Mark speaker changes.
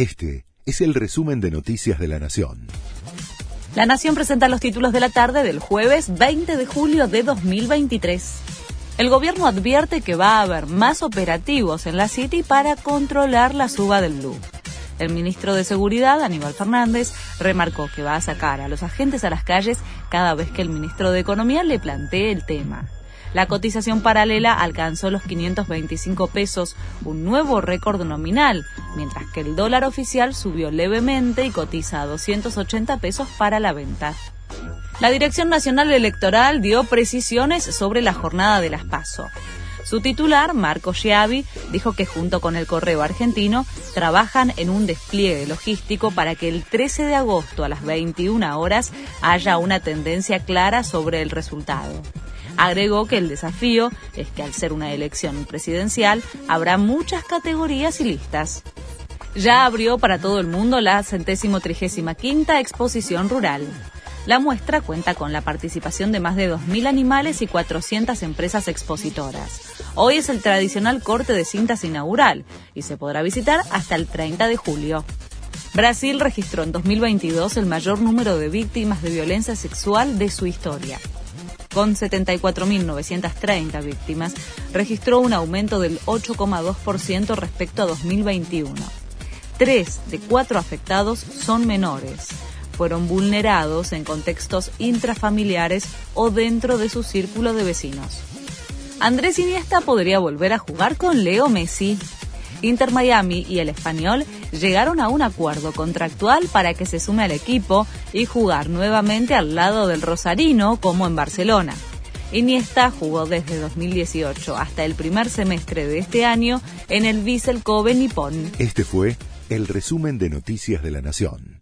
Speaker 1: Este es el resumen de Noticias de la Nación.
Speaker 2: La Nación presenta los títulos de la tarde del jueves 20 de julio de 2023. El gobierno advierte que va a haber más operativos en la City para controlar la suba del blue. El ministro de Seguridad, Aníbal Fernández, remarcó que va a sacar a los agentes a las calles cada vez que el ministro de Economía le plantee el tema. La cotización paralela alcanzó los 525 pesos, un nuevo récord nominal, mientras que el dólar oficial subió levemente y cotiza a 280 pesos para la venta. La Dirección Nacional Electoral dio precisiones sobre la jornada de las PASO. Su titular, Marco Schiavi, dijo que junto con el Correo Argentino trabajan en un despliegue logístico para que el 13 de agosto a las 21 horas haya una tendencia clara sobre el resultado. Agregó que el desafío es que al ser una elección presidencial habrá muchas categorías y listas. Ya abrió para todo el mundo la centésimo trigésima quinta exposición rural. La muestra cuenta con la participación de más de 2.000 animales y 400 empresas expositoras. Hoy es el tradicional corte de cintas inaugural y se podrá visitar hasta el 30 de julio. Brasil registró en 2022 el mayor número de víctimas de violencia sexual de su historia con 74.930 víctimas, registró un aumento del 8,2% respecto a 2021. Tres de cuatro afectados son menores. Fueron vulnerados en contextos intrafamiliares o dentro de su círculo de vecinos. Andrés Iniesta podría volver a jugar con Leo Messi. Inter Miami y el español llegaron a un acuerdo contractual para que se sume al equipo y jugar nuevamente al lado del Rosarino como en Barcelona. Iniesta jugó desde 2018 hasta el primer semestre de este año en el Vissel Kobe Nippon.
Speaker 1: Este fue el resumen de Noticias de la Nación.